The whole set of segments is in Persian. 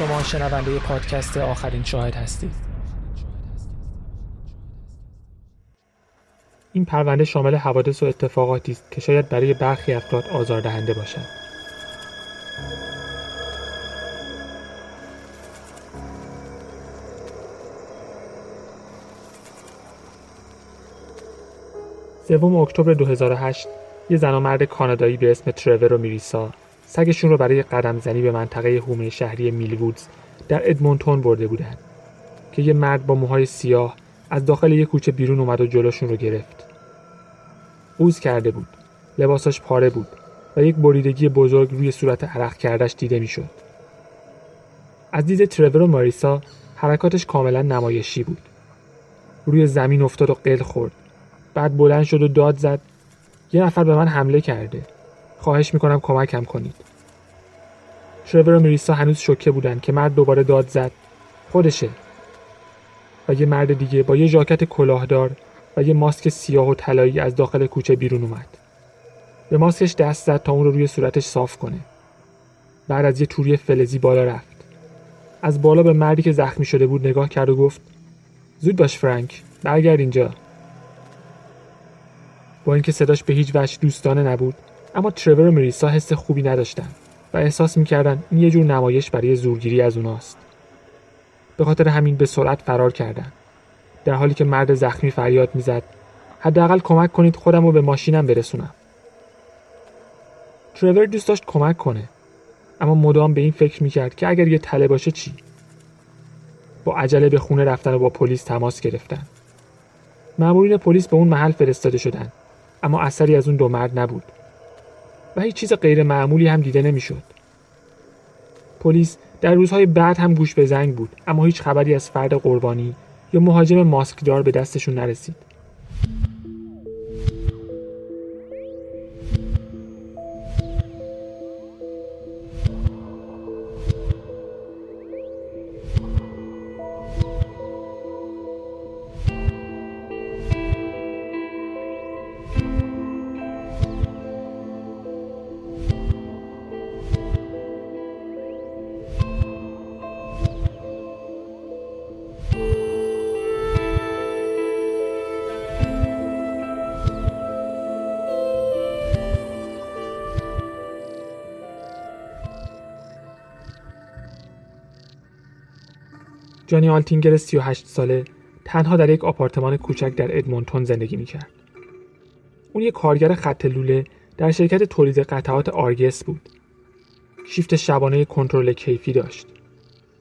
شما شنونده پادکست آخرین شاهد هستید. این پرونده شامل حوادث و اتفاقاتی است که شاید برای برخی افراد آزاردهنده باشد. سوم اکتبر 2008 یه زن و مرد کانادایی به اسم ترور و میریسا. سگشون رو برای قدم زنی به منطقه هومه شهری میلوودز در ادمونتون برده بودن که یه مرد با موهای سیاه از داخل یه کوچه بیرون اومد و جلوشون رو گرفت. اوز کرده بود. لباساش پاره بود و یک بریدگی بزرگ روی صورت عرق کردش دیده می‌شد. از دید ترور و ماریسا حرکاتش کاملا نمایشی بود. روی زمین افتاد و قل خورد. بعد بلند شد و داد زد یه نفر به من حمله کرده. خواهش می‌کنم کمکم کنید. ترور و مریسا هنوز شوکه بودن که مرد دوباره داد زد. خودشه. و یه مرد دیگه با یه ژاکت کلاهدار و یه ماسک سیاه و طلایی از داخل کوچه بیرون اومد. به ماسکش دست زد تا اون رو روی صورتش صاف کنه. بعد از یه توری فلزی بالا رفت. از بالا به مردی که زخمی شده بود نگاه کرد و گفت زود باش فرانک برگرد اینجا با اینکه صداش به هیچ وجه دوستانه نبود اما ترور و مریسا حس خوبی نداشتن و احساس می‌کردن این یه جور نمایش برای زورگیری از اوناست. به خاطر همین به سرعت فرار کردن. در حالی که مرد زخمی فریاد می‌زد حداقل کمک کنید خودم رو به ماشینم برسونم. ترور دوست داشت کمک کنه اما مدام به این فکر می‌کرد که اگر یه تله باشه چی؟ با عجله به خونه رفتن و با پلیس تماس گرفتن. مامورین پلیس به اون محل فرستاده شدن اما اثری از اون دو مرد نبود. و هیچ چیز غیر معمولی هم دیده نمی‌شد. پلیس در روزهای بعد هم گوش به زنگ بود اما هیچ خبری از فرد قربانی یا مهاجم ماسکدار به دستشون نرسید. جانی آلتینگر 38 ساله تنها در یک آپارتمان کوچک در ادمونتون زندگی می‌کرد. اون یک کارگر خط لوله در شرکت تولید قطعات آرگس بود. شیفت شبانه کنترل کیفی داشت.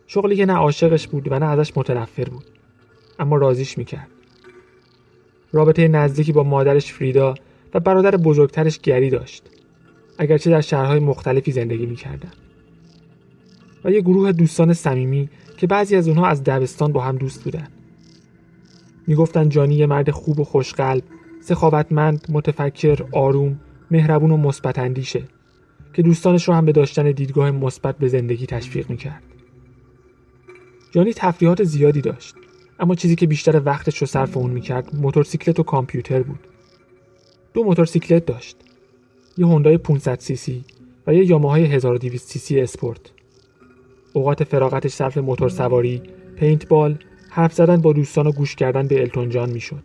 شغلی که نه عاشقش بود و نه ازش متنفر بود. اما رازیش می‌کرد. رابطه نزدیکی با مادرش فریدا و برادر بزرگترش گری داشت. اگرچه در شهرهای مختلفی زندگی می‌کردن. و یه گروه دوستان صمیمی که بعضی از اونها از دبستان با هم دوست بودن. می‌گفتن جانی یه مرد خوب و خوشقلب سخاوتمند متفکر آروم مهربون و مثبت اندیشه که دوستانش رو هم به داشتن دیدگاه مثبت به زندگی تشویق می‌کرد. جانی تفریحات زیادی داشت اما چیزی که بیشتر وقتش رو صرف اون می‌کرد موتورسیکلت و کامپیوتر بود. دو موتورسیکلت داشت یه هوندای 500 سی سی و یه یاماهای 1200 سی سی اسپورت. اوقات فراغتش صرف موتور سواری، paintball، حرف زدن با دوستان و گوش کردن به التون جان می‌شد.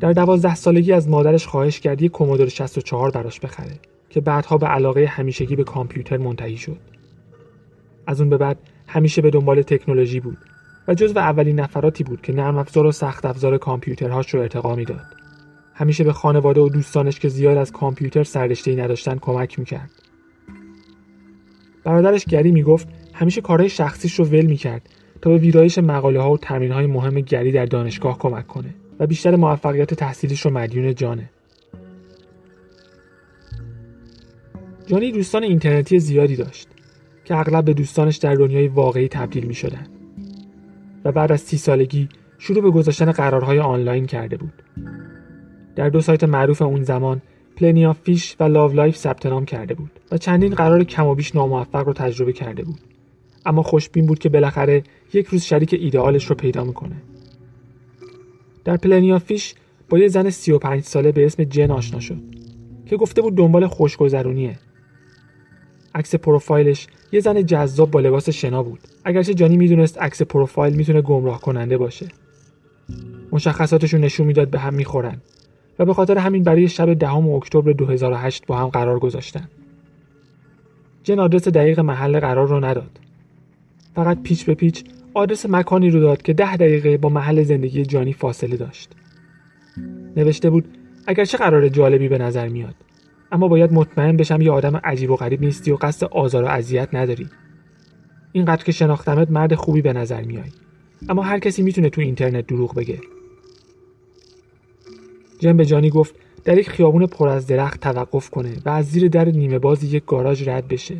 در دوازده سالگی از مادرش خواهش کرد یک کومودور 64 براش بخره که بعدها به علاقه همیشگی به کامپیوتر منتهی شد. از اون به بعد همیشه به دنبال تکنولوژی بود و جزو اولین نفراتی بود که نرم افزار و سخت افزار کامپیوترهاش رو ارتقا می‌داد. همیشه به خانواده و دوستانش که زیاد از کامپیوتر سررشته‌ای نداشتن کمک می‌کرد. برادرش گری می‌گفت همیشه کارهای شخصیش رو ول می‌کرد تا به ویرایش مقاله ها و تمرین های مهم گری در دانشگاه کمک کنه و بیشتر موفقیت تحصیلیش رو مدیون جانه. جانی دوستان اینترنتی زیادی داشت که اغلب به دوستانش در دنیای واقعی تبدیل می شدن. و بعد از سی سالگی شروع به گذاشتن قرارهای آنلاین کرده بود. در دو سایت معروف اون زمان Plenty of Fish و Lavalife ثبت نام کرده بود و چندین قرار کم و بیش ناموفق رو تجربه کرده بود. اما خوشبین بود که بالاخره یک روز شریک ایدئالش رو پیدا می‌کنه. در Plenty of Fish با یه زن 35 ساله به اسم جن آشنا شد که گفته بود دنبال خوشگذرونیه. عکس پروفایلش یه زن جذاب با لباس شنا بود. اگرچه جانی می‌دونست عکس پروفایل می‌تونه گمراه کننده باشه. مشخصاتشون نشون می‌داد به هم می‌خورن. و به خاطر همین برای شب دهم اکتبر 2008 با هم قرار گذاشتن. جن آدرس دقیق محل قرار رو نداد. فقط پیچ به پیچ آدرس مکانی رو داد که ده دقیقه با محل زندگی جانی فاصله داشت. نوشته بود اگرچه قرار جالبی به نظر میاد اما باید مطمئن بشم یه آدم عجیب و غریب نیستی و قصد آزار و اذیت نداری. اینقدر که شناختمت مرد خوبی به نظر میای. اما هر کسی می‌تونه تو اینترنت دروغ بگه. جن به جانی گفت در یک خیابون پر از درخت توقف کنه و از زیر در نیمه باز یک گاراژ رد بشه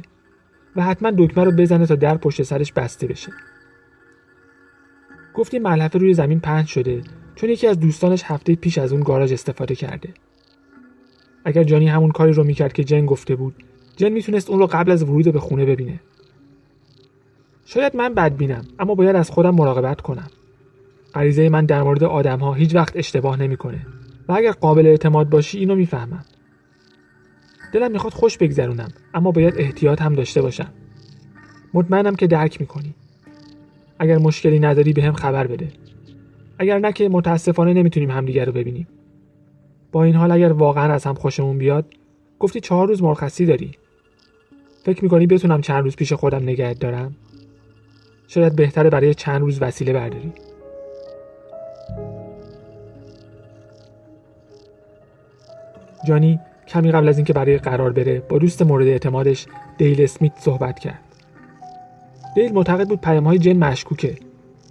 و حتما دکمه رو بزنه تا در پشت سرش بسته بشه. گفت این ملحفه روی زمین پهن شده چون یکی از دوستانش هفته پیش از اون گاراژ استفاده کرده. اگر جانی همون کاری رو می‌کرد که جن گفته بود جن می‌تونست اون رو قبل از ورود به خونه ببینه. شاید من بد بینم اما باید از خودم مراقبت کنم. غریزه من در مورد آدم ها هیچ وقت اشتباه نمی‌کنه. و اگر قابل اعتماد باشی اینو می‌فهمم. دلم می‌خواد خوش بگذرونم اما باید احتیاط هم داشته باشم. مطمئنم که درک می‌کنی. اگر مشکلی نداری به هم خبر بده. اگر نه که متاسفانه نمی‌تونیم همدیگر رو ببینیم. با این حال اگر واقعا از هم خوشمون بیاد گفتی چهار روز مرخصی داری. فکر می‌کنی بتونم چند روز پیش خودم نگهت دارم؟ شاید بهتره برای چند روز وسیله برداری. جانی کمی قبل از اینکه برای قرار بره با دوست مورد اعتمادش دیل اسمیت صحبت کرد. دیل معتقد بود پیام های جن مشکوکه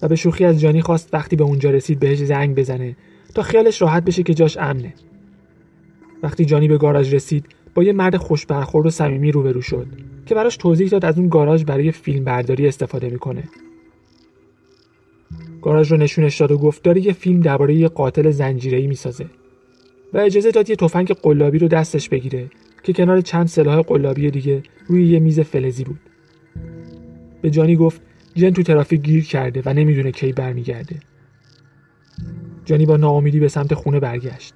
و به شوخی از جانی خواست وقتی به اونجا رسید بهش زنگ بزنه تا خیالش راحت بشه که جاش امنه. وقتی جانی به گاراژ رسید با یه مرد خوش برخورد و صمیمی روبرو شد که براش توضیح داد از اون گاراژ برای فیلم برداری استفاده می‌کنه. گاراژ رو نشونش داد و گفت داره یه فیلم درباره یه قاتل زنجیره‌ای می‌سازه. و اجازه داد یه تفنگ قلابی رو دستش بگیره که کنار چند سلاح قلابی دیگه روی یه میز فلزی بود. به جانی گفت جن تو ترافیک گیر کرده و نمی‌دونه کی برمیگرده. جانی با ناامیدی به سمت خونه برگشت.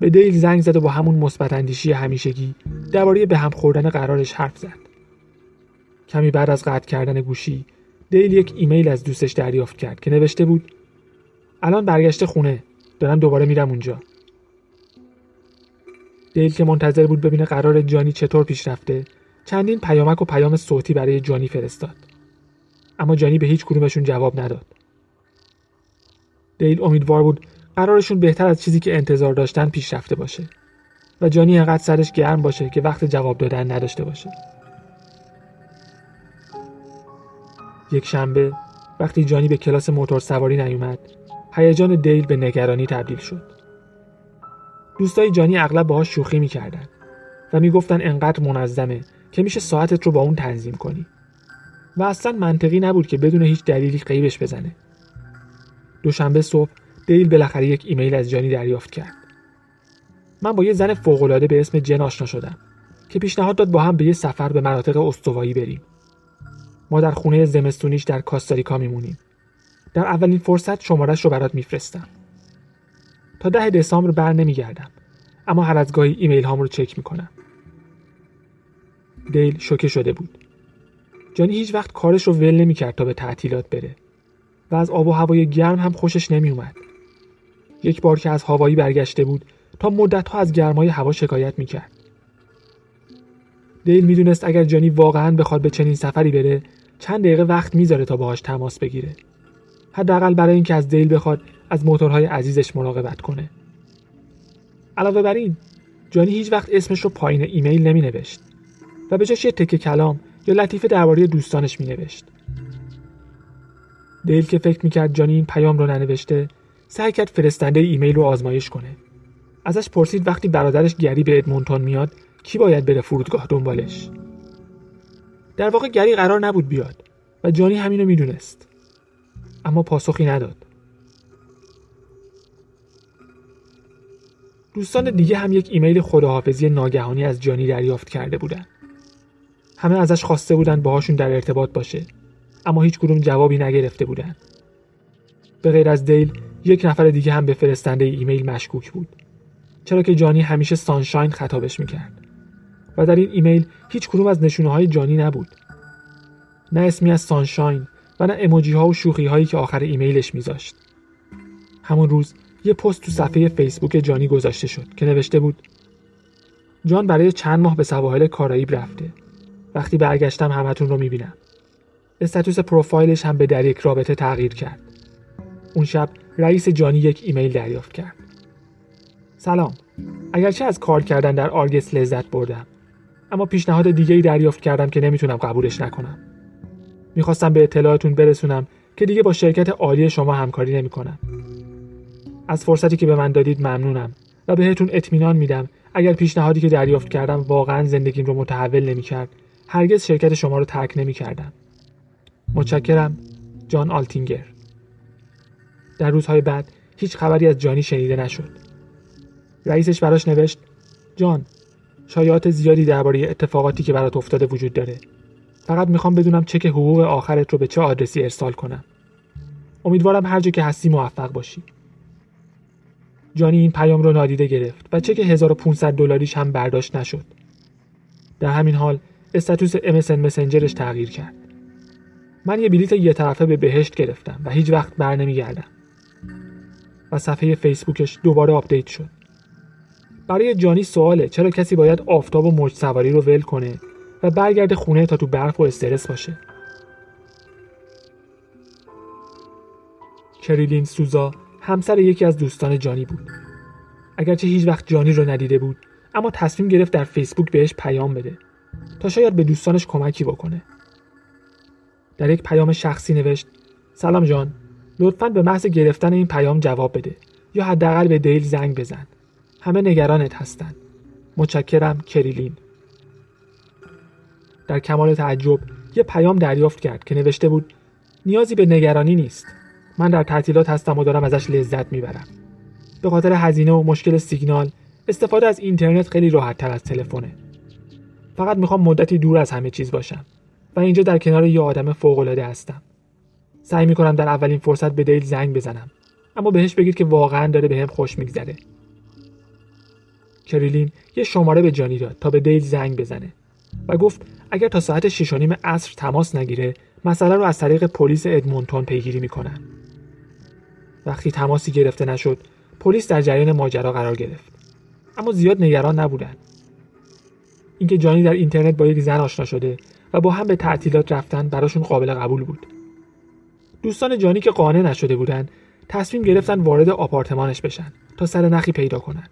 به دیل زنگ زد و با همون مثبت اندیشی همیشگی درباره به هم خوردن قرارش حرف زد. کمی بعد از قطع کردن گوشی دیل یک ایمیل از دوستش دریافت کرد که نوشته بود الان برگشته خونه دارم دوباره میرم اونجا. دیل که منتظر بود ببینه قرار جانی چطور پیش رفته چندین پیامک و پیام صوتی برای جانی فرستاد. اما جانی به هیچ کدومشون جواب نداد. دیل امیدوار بود قرارشون بهتر از چیزی که انتظار داشتن پیش رفته باشه و جانی انقدر سرش گرم باشه که وقت جواب دادن نداشته باشه. یک شنبه وقتی جانی به کلاس موتور سواری نیومد هیجان دیل به نگرانی تبدیل شد. دوستای جانی اغلب باهاش شوخی می‌کردن و می‌گفتن انقدر منظمه که میشه ساعتت رو با اون تنظیم کنی. و اصلا منطقی نبود که بدون هیچ دلیلی قیبش بزنه. دوشنبه صبح دیل بالاخره یک ایمیل از جانی دریافت کرد. من با یه زن فوقالعاده به اسم جن آشنا شدم که پیشنهاد داد با هم به یه سفر به مناطق استوایی بریم. ما در خونه زمستونیش در کاستاریکا میمونیم. در اولین فرصت شمارش رو برات میفرستم. تا ده دسامبر بر نمیگردم. اما هر از گاهی ایمیل هام رو چک می‌کنم. دیل شوکه شده بود. جانی هیچ وقت کارش رو ول نمی‌کرد تا به تعطیلات بره و از آب و هوای گرم هم خوشش نمیومد یک بار که از هوایی برگشته بود تا مدت ها از گرمای هوا شکایت می‌کرد. دیل می‌دونست اگر جانی واقعا بخواد به چنین سفری بره چند دقیقه وقت می‌ذاره تا باهاش تماس بگیره. حداقل برای اینکه از دیل بخواد از موتورهای عزیزش مراقبت کنه. علاوه بر این جانی هیچ وقت اسمش رو پایین ایمیل نمی نوشت و به جاش یه تکه کلام یا لطیفه درباره دوستانش می نوشت. دیل که فکر می‌کرد جانی این پیام رو ننوشته سعی کرد فرستنده ایمیل رو آزمایش کنه. ازش پرسید وقتی برادرش گری به ادمونتون میاد کی باید بره فرودگاه دنبالش؟ در واقع گری قرار نبود بیاد و جانی همینو می‌دونست. اما پاسخی نداد. دوستان دیگه هم یک ایمیل خداحافظی ناگهانی از جانی دریافت کرده بودن. همه ازش خواسته بودن باهاشون در ارتباط باشه اما هیچ کدوم جوابی نگرفته بودن. به غیر از دیل یک نفر دیگه هم به فرستنده ایمیل مشکوک بود. چرا که جانی همیشه سانشاین خطابش می‌کرد. و در این ایمیل هیچ کدوم از نشونه های جانی نبود. نه اسمی از سانشاین و نه اموجی ها و شوخی هایی که آخر ایمیلش میذاشت. همون روز یه پست تو صفحه فیسبوک جانی گذاشته شد که نوشته بود جان برای چند ماه به سواحل کارائیب رفته. وقتی برگشتم همتون رو می‌بینم. استاتوس پروفایلش هم به در یک رابطه تغییر کرد. اون شب رئیس جانی یک ایمیل دریافت کرد. سلام. اگرچه از کار کردن در آرگس لذت بردم اما پیشنهاد دیگه ای دریافت کردم که نمی‌تونم قبولش نکنم. می‌خواستم به اطلاعاتون برسونم که دیگه با شرکت عالی شما همکاری نمی‌کنم. از فرصتی که به من دادید ممنونم و بهتون اطمینان میدم. اگر پیشنهادی که دریافت کردم واقعا زندگیم رو متحول نمی‌کرد هرگز شرکت شما رو ترک نمی‌کردم. متشکرم جان آلتینگر. در روزهای بعد هیچ خبری از جانی شنیده نشد. رئیسش براش نوشت جان شایعات زیادی درباره اتفاقاتی که برات افتاده وجود داره. فقط می‌خوام بدونم چک حقوق آخرت رو به چه آدرسی ارسال کنم. امیدوارم هر جا که هستی موفق باشی. جانی این پیام رو نادیده گرفت و چک 1500 دلاریش هم برداشت نشد. در همین حال status MSN messenger ش تغییر کرد. من یه بلیت یه طرفه به بهشت گرفتم و هیچ وقت بر نمیگردم. و صفحه فیسبوکش دوباره update شد. برای جانی سواله چرا کسی باید آفتاب و موج سواری رو ول کنه و برگرده خونه تا تو برف و استرس باشه؟ کریلین سوزا همسر یکی از دوستان جانی بود. اگرچه هیچ وقت جانی رو ندیده بود اما تصمیم گرفت در فیسبوک بهش پیام بده تا شاید به دوستانش کمکی بکنه. در یک پیام شخصی نوشت سلام جان لطفا به محض گرفتن این پیام جواب بده یا حداقل به دیل زنگ بزن. همه نگرانت هستند متشکرم کریلین. در کمال تعجب یه پیام دریافت کرد که نوشته بود نیازی به نگرانی نیست. من در تعطیلات هستم و دارم ازش لذت می‌برم. به خاطر هزینه و مشکل سیگنال استفاده از اینترنت خیلی راحت تر از تلفنه. فقط می‌خوام مدتی دور از همه چیز باشم و اینجا در کنار یه آدم فوقالعاده هستم. سعی می‌کنم در اولین فرصت به دیل زنگ بزنم اما بهش بگید که واقعا داره بهم به خوش میگذره. کریلین یه شماره به جانی داد تا به دیل زنگ بزنه و گفت اگر تا ساعت 6 نیم عصر تماس نگیره مسئله رو از طریق پلیس ادمونتون پیگیری می‌کنن. وقتی تماسی گرفته نشد پلیس در جریان ماجرا قرار گرفت. اما زیاد نگران نبودن. اینکه جانی در اینترنت با یک زن آشنا شده و با هم به تعطیلات رفتن براشون قابل قبول بود. دوستان جانی که قانع نشده بودند تصمیم گرفتن وارد آپارتمانش بشن تا سر نخی پیدا کنن.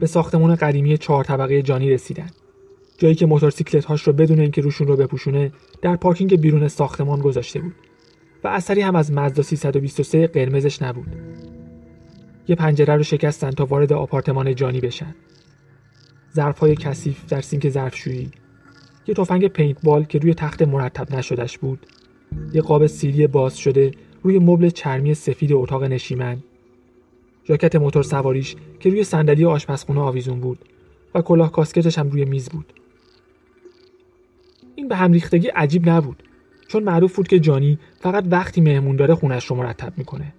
به ساختمون قدیمی چهار طبقه جانی رسیدن. جایی که موتورسیکلت هاش رو بدون اینکه روشون رو بپوشونه در پارکینگ بیرون ساختمان گذاشته بود. و اثری هم از مزدا 323 قرمزش نبود. یه پنجره رو شکستن تا وارد آپارتمان جانی بشن. ظرفهای کثیف در سینک ظرفشویی. یه تفنگ paintball که روی تخت مرتب نشدش بود. یه قاب سی دی باز شده روی مبل چرمی سفید اتاق نشیمن. ژاکت موتور سواریش که روی صندلی آشپزخونه آویزون بود و کلاه کاسکتش هم روی میز بود. این به هم ریختگی عجیب نبود. چون معروف بود که جانی فقط وقتی مهمون داره خونش رو مرتب می‌کنه.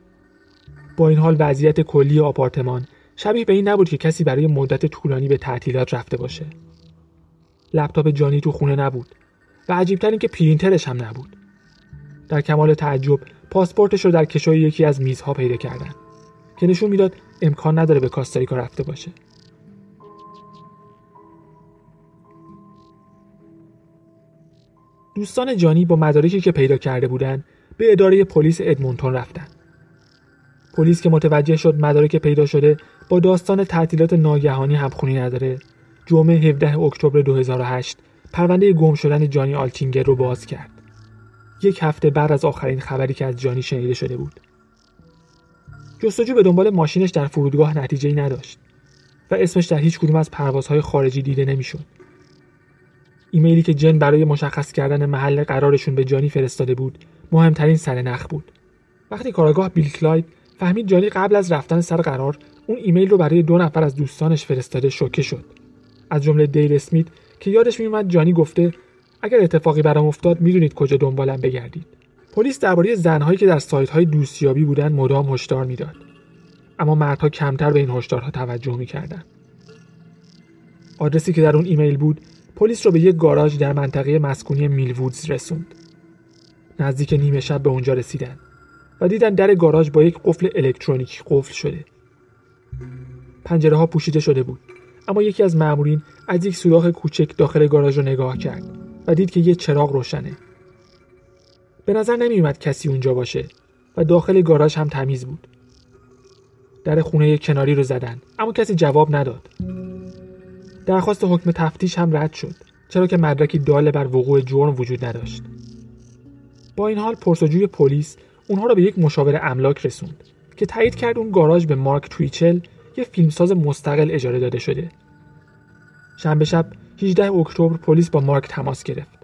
با این حال وضعیت کلی آپارتمان شبیه به این نبود که کسی برای مدت طولانی به تعطیلات رفته باشه. لپتاپ جانی تو خونه نبود و عجیبتر این که پرینترش هم نبود. در کمال تعجب پاسپورتش رو در کشوی یکی از میزها پیدا کردن که نشون می‌داد امکان نداره به کاستاریکا رفته باشه. دوستان جانی با مدارکی که پیدا کرده بودند به اداره پلیس ادمونتون رفتن. پلیس که متوجه شد مدارک پیدا شده با داستان تعطیلات ناگهانی همخونی نداره جمعه 17 اکتبر 2008 پرونده گم شدن جانی آلتینگر رو باز کرد. یک هفته بعد از آخرین خبری که از جانی شنیده شده بود. جستجو به دنبال ماشینش در فرودگاه نتیجه نداشت و اسمش در هیچ کدوم از پروازهای خارجی دیده نمی‌شد. ایمیلی که جن برای مشخص کردن محل قرارشون به جانی فرستاده بود مهمترین نخ بود. وقتی کارآگاه بیل کلاید فهمید جانی قبل از رفتن سر قرار اون ایمیل رو برای دو نفر از دوستانش فرستاده شوکه شد. از جمله دیل اسمیت که یادش میومد جانی گفته اگر اتفاقی برام افتاد می‌دونید کجا دنبالم بگردید. پلیس درباره زنهایی که در سایت های دوستیابی بودن مدام هشدار می‌داد اما مردها کمتر به این هشدارها توجه می‌کردند آدرسی که در اون ایمیل بود پلیس رو به یک گاراژ در منطقه مسکونی میلوودز رسوند. نزدیک نیمه شب به اونجا رسیدن و دیدن در گاراژ با یک قفل الکترونیکی قفل شده. پنجره ها پوشیده شده بود اما یکی از مامورین از یک سوراخ کوچک داخل گاراژ رو نگاه کرد و دید که یه چراغ روشنه. به نظر نمیومد کسی اونجا باشه و داخل گاراژ هم تمیز بود. در خونه کناری رو زدن اما کسی جواب نداد. درخواست حکم تفتیش هم رد شد چرا که مدرکی داله بر وقوع جرم وجود نداشت. با این حال پرسجوی پلیس اونها را به یک مشاور املاک رسوند که تایید کرد اون گاراژ به مارک تویچل یه فیلمساز مستقل اجاره داده شده. شنبه شب 18 اکتبر پلیس با مارک تماس گرفت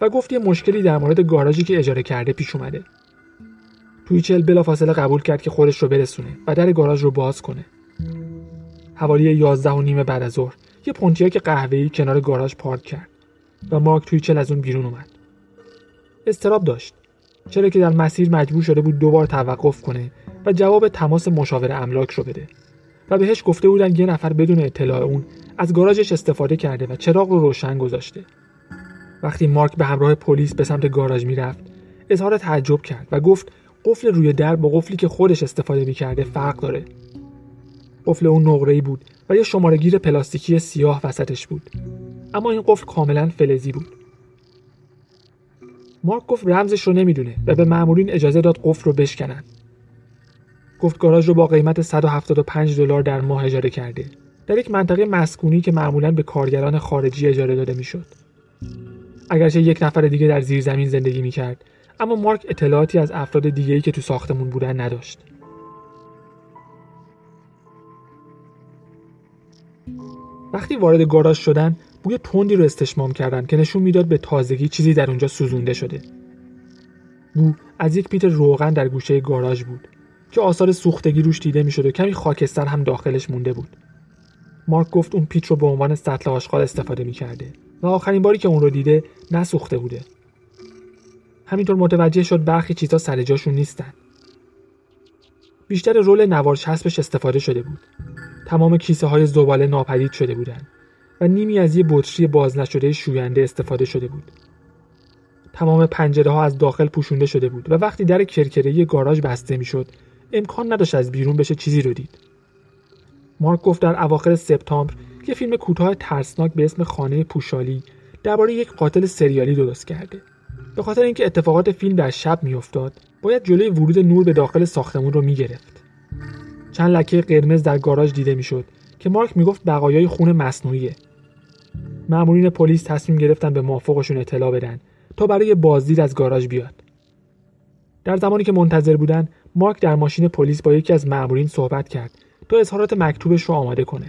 و گفت یه مشکلی در مورد گاراژی که اجاره کرده پیش اومده. تویچل بلافاصله قبول کرد که خودش رو برسونه و در گاراژ رو باز کنه. حوالی 11 و نیم بعد از ظهر. یه پونتیاک قهوه‌ای کنار گاراژ پارک کرد و مارک تویچل از اون بیرون اومد. استراب داشت. چرا که در مسیر مجبور شده بود دوبار توقف کنه و جواب تماس مشاور املاک رو بده. و بهش گفته بودن یه نفر بدون اطلاع اون از گاراژش استفاده کرده و چراغ رو روشن گذاشته. وقتی مارک به همراه پلیس به سمت گاراژ می‌رفت اظهار تعجب کرد و گفت قفل روی در با قفلی که خودش استفاده می‌کرده فرق داره. قفل اون نقره‌ای بود و یه شمارهگیر پلاستیکی سیاه وسطش بود. اما این قفل کاملا فلزی بود. مارک گفت رمزش رو نمی‌دونه و به مامورین اجازه داد قفل رو بشکنن. گفت گاراژ رو با قیمت 175 دلار در ماه اجاره کرده. در یک منطقه مسکونی که معمولا به کارگران خارجی اجاره داده می‌شد. اگرچه یک نفر دیگه در زیر زمین زندگی می‌کرد اما مارک اطلاعاتی از افراد دیگه‌ای که تو ساختمون بودن نداشت. وقتی وارد گاراژ شدن بوی تندی رو استشمام کردن که نشون می‌داد به تازگی چیزی در اونجا سوزونده شده. بو از یک پیت روغن در گوشه گاراژ بود که آثار سوختگی روش دیده می‌شد و کمی خاکستر هم داخلش مونده بود. مارک گفت اون پیت رو به عنوان سطل آشغال استفاده می‌کرده و آخرین باری که اون رو دیده نسوخته بوده. همینطور متوجه شد برخی چیزها سر جاشون نیستن. بیشتر رول نوار چسبش استفاده شده بود. تمام کیسه های زباله ناپدید شده بودند و نیمی از یه بطری باز نشده شوینده استفاده شده بود. تمام پنجره ها از داخل پوشونده شده بود و وقتی در کرکره گاراژ بسته می‌شد امکان نداشت از بیرون بشه چیزی رو دید. مارک گفت در اواخر سپتامبر یه فیلم کوتاه ترسناک به اسم خانه پوشالی درباره یک قاتل سریالی درست کرده. به خاطر اینکه اتفاقات فیلم در شب میافتاد باید جلوی ورود نور به داخل ساختمون رو می‌گرفت. چند لکه قرمز در گاراژ دیده می‌شد که مارک می‌گفت بقایای خون مصنوعیه. مأمورین پلیس تصمیم گرفتن به موافقشون اطلاع بدن تا برای بازدید از گاراژ بیاد. در زمانی که منتظر بودن مارک در ماشین پلیس با یکی از مأمورین صحبت کرد تا اظهارات مکتوبش رو آماده کنه.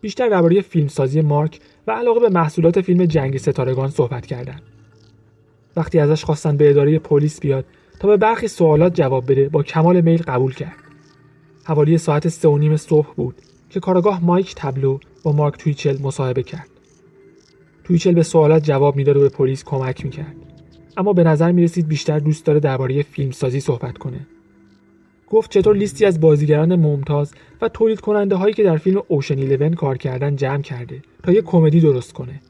بیشتر درباره فیلمسازی مارک و علاقه به محصولات فیلم جنگ ستارگان صحبت کردند وقتی ازش خواستن به اداره پلیس بیاد تا به برخی سوالات جواب بده با کمال میل قبول کرد. حوالی ساعت سه و نیم صبح بود که کارگاه مایک تبلو با مارک تویچل مصاحبه کرد. تویچل به سوالات جواب می‌داد و به پلیس کمک می‌کرد. اما به نظر می‌رسید بیشتر دوست داره درباره فیلمسازی صحبت کنه. گفت چطور لیستی از بازیگران ممتاز و تولید کننده هایی که در فیلم اوشن 11 کار کردن جمع کرده تا یک کمدی درست کنه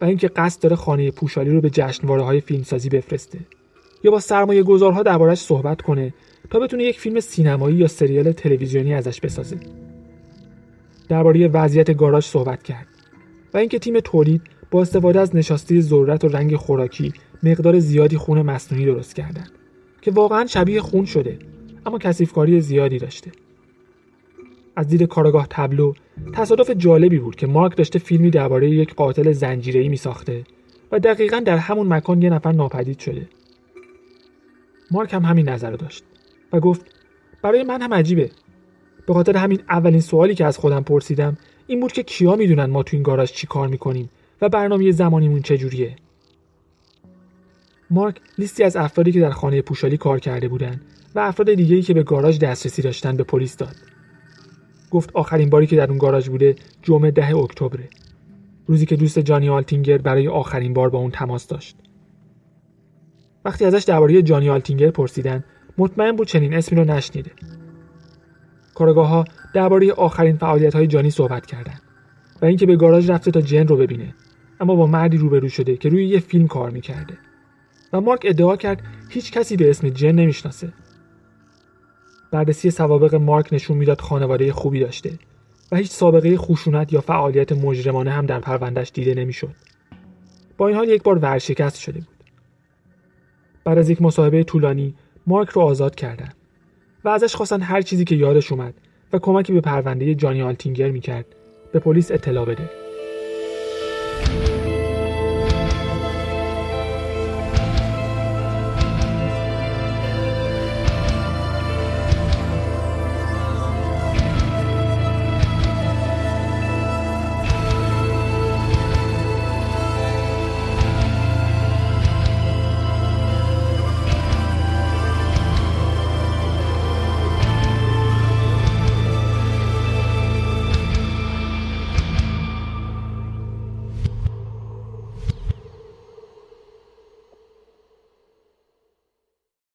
و اینکه قصد داره خانه پوشالی رو به جشنواره های فیلمسازی بفرسته یا با سرمایه گذارها دربارش صحبت کنه تا بتونه یک فیلم سینمایی یا سریال تلویزیونی ازش بسازه درباره وضعیت گاراژ صحبت کرد و اینکه تیم تولید با استفاده از نشاسته ذرت و رنگ خوراکی مقدار زیادی خون مصنوعی درست کردند که واقعا شبیه خون شده اما کثیفکاری زیادی داشته. از دید کارگاه تبلو تصادف جالبی بود که مارک داشته فیلمی درباره یک قاتل زنجیره‌ای می ساخته و دقیقا در همون مکان یه نفر ناپدید شده. مارک هم همین نظر داشت. و گفت برای من هم عجیبه. به خاطر همین اولین سوالی که از خودم پرسیدم این بود که کیا می‌دونن ما تو این گاراژ چی کار می‌کنیم و برنامه زمانیمون چجوریه. مارک لیستی از افرادی که در خانه پوشالی کار کرده بودند و افراد دیگری که به گاراژ دسترسی داشتن به پلیس داد. گفت آخرین باری که در اون گاراژ بوده جمعه ده اکتبر روزی که دوست جانی آلتینگر برای آخرین بار با اون تماس داشت. وقتی ازش درباره جانی آلتینگر پرسیدن مطمئن بود چنین اسمی رو نشنیده. کارآگاه ها درباره آخرین فعالیت های جانی صحبت کردند و اینکه به گاراژ رفته تا جن رو ببینه اما با مردی روبرو شده که روی یه فیلم کار می‌کرده. و مارک ادعا کرد هیچ کسی به اسم جن نمی‌شناسه. بررسی سوابق مارک نشون می‌داد خانواده خوبی داشته و هیچ سابقه خشونت یا فعالیت مجرمانه هم در پروندهش دیده نمی‌شد. با این حال یک بار ورشکست شده بود. بعد از یک مصاحبه طولانی مارک رو آزاد کردن و ازش خواستن هر چیزی که یادش اومد و کمکی به پرونده جانی آلتینگر می‌کرد به پلیس اطلاع بده.